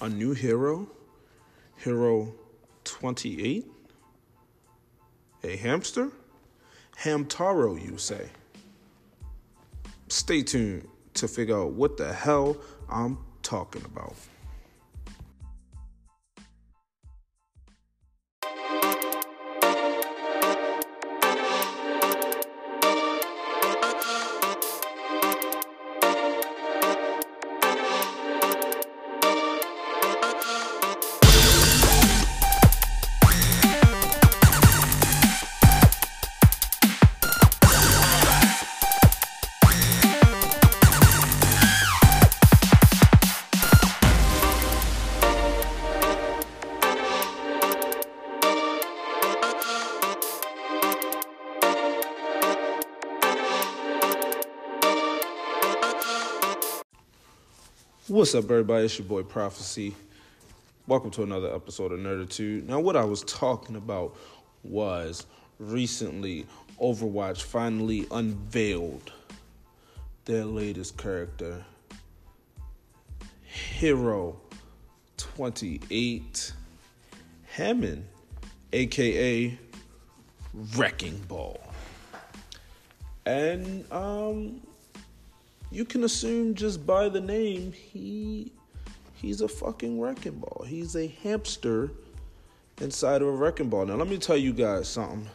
a new hero, Hero 28, a hamster, Hamtaro, you say. Stay tuned to figure out what the hell I'm talking about. What's up, everybody? It's your boy Prophecy. Welcome to another episode of Nerditude. Now, what I was talking about was recently Overwatch finally unveiled their latest character, Hero 28 Hammond, aka Wrecking Ball. And um you can assume just by the name he he's a fucking wrecking ball. He's a hamster inside of a wrecking ball. Now let me tell you guys something.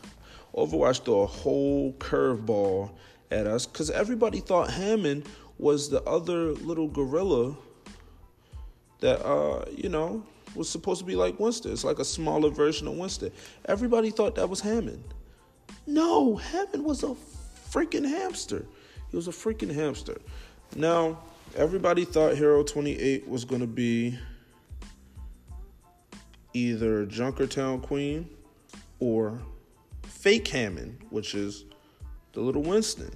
Overwatch threw a whole curveball at us because everybody thought Hammond was the other little gorilla that uh, you know, was supposed to be like Winston. It's like a smaller version of Winston. Everybody thought that was Hammond. No, Hammond was a freaking hamster. He was a freaking hamster. Now, everybody thought Hero 28 was going to be either Junkertown Queen or Fake Hammond, which is the little Winston.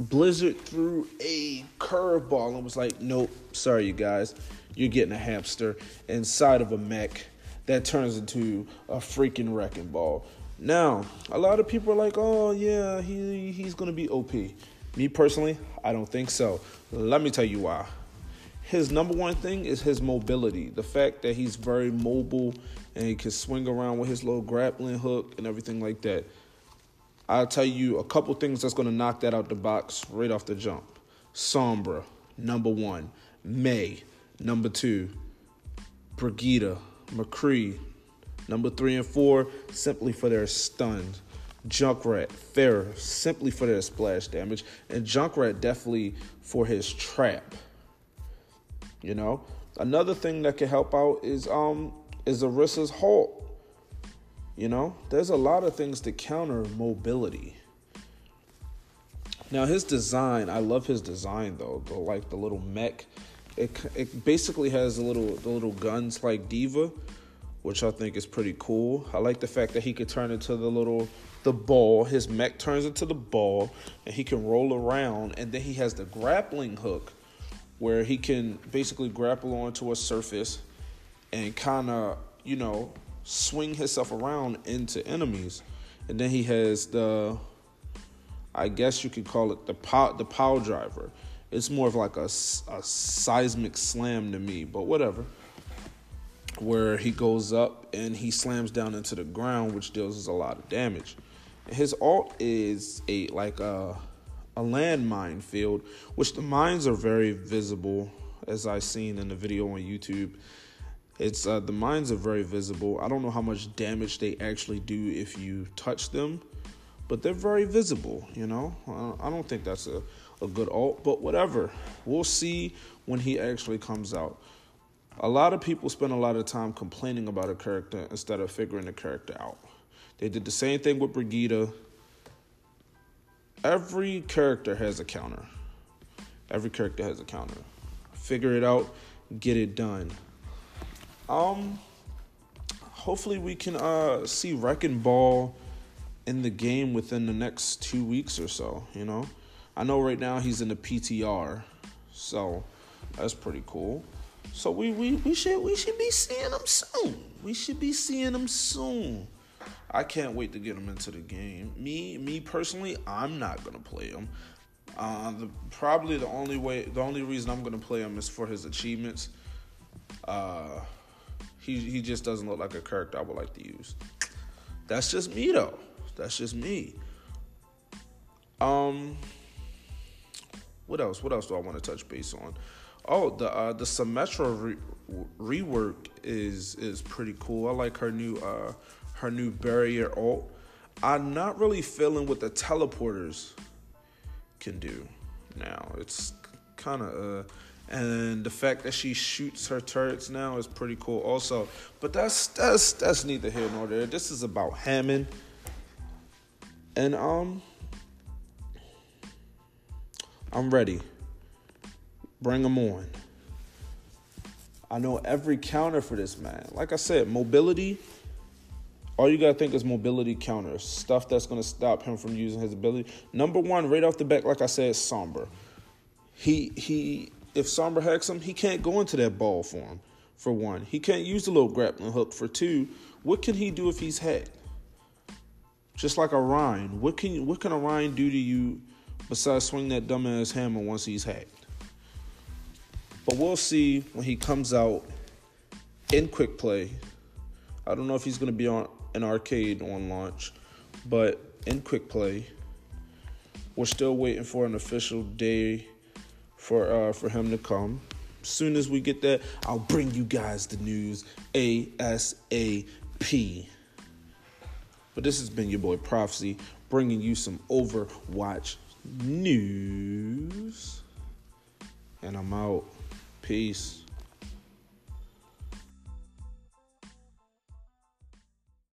Blizzard threw a curveball and was like, nope, sorry, you guys. You're getting a hamster inside of a mech that turns into a freaking wrecking ball. Now, a lot of people are like, "Oh yeah, he he's gonna be OP." Me personally, I don't think so. Let me tell you why. His number one thing is his mobility. The fact that he's very mobile and he can swing around with his little grappling hook and everything like that. I'll tell you a couple things that's gonna knock that out the box right off the jump. Sombra, number one. Mei, number two. Brigitte, McCree, Number three and four, simply for their stuns. Junkrat, Pharah, simply for their splash damage. And Junkrat, definitely for his trap. You know? Another thing that can help out is um is Orisa's halt. You know, there's a lot of things to counter mobility. Now his design, I love his design though. The like the little mech, it it basically has a little the little guns like D.Va, which I think is pretty cool. I like the fact that he could turn into the little the ball. His mech turns into the ball, and he can roll around. And then he has the grappling hook, where he can basically grapple onto a surface and kind of you know swing himself around into enemies. And then he has the, I guess you could call it the pow, the power driver. It's more of like a, a seismic slam to me, but whatever where he goes up and he slams down into the ground, which deals a lot of damage. His ult is a like a a landmine field, which the mines are very visible, as I seen in the video on YouTube. It's uh, the mines are very visible. I don't know how much damage they actually do if you touch them, but they're very visible. You know, I don't think that's a a good ult, but whatever. We'll see when he actually comes out a lot of people spend a lot of time complaining about a character instead of figuring the character out. They did the same thing with Brigitte. Every character has a counter. Every character has a counter. Figure it out, get it done. Um hopefully we can uh see Wrecking Ball in the game within the next 2 weeks or so, you know. I know right now he's in the PTR. So that's pretty cool. So we, we, we should we should be seeing them soon. We should be seeing them soon. I can't wait to get them into the game. Me me personally, I'm not gonna play them. Uh, the, probably the only way, the only reason I'm gonna play him is for his achievements. Uh, he he just doesn't look like a character I would like to use. That's just me though. That's just me. Um, what else? What else do I want to touch base on? Oh, the uh, the Symmetra re- rework is is pretty cool. I like her new uh her new barrier ult. I'm not really feeling what the teleporters can do now. It's kind of uh and the fact that she shoots her turrets now is pretty cool also. But that's that's that's neither here nor there. This is about Hammond. And um I'm ready. Bring them on. I know every counter for this man. Like I said, mobility. All you gotta think is mobility counters, stuff that's gonna stop him from using his ability. Number one, right off the back, like I said, Sombra. He he. If Sombra hacks him, he can't go into that ball form. For one, he can't use the little grappling hook. For two, what can he do if he's hacked? Just like a Rein, what can what can a Rein do to you besides swing that dumbass hammer once he's hacked? But we'll see when he comes out in quick play. I don't know if he's going to be on an arcade on launch, but in quick play, we're still waiting for an official day for uh, for him to come. As soon as we get that, I'll bring you guys the news ASAP. But this has been your boy Prophecy, bringing you some Overwatch news. And I'm out. Peace.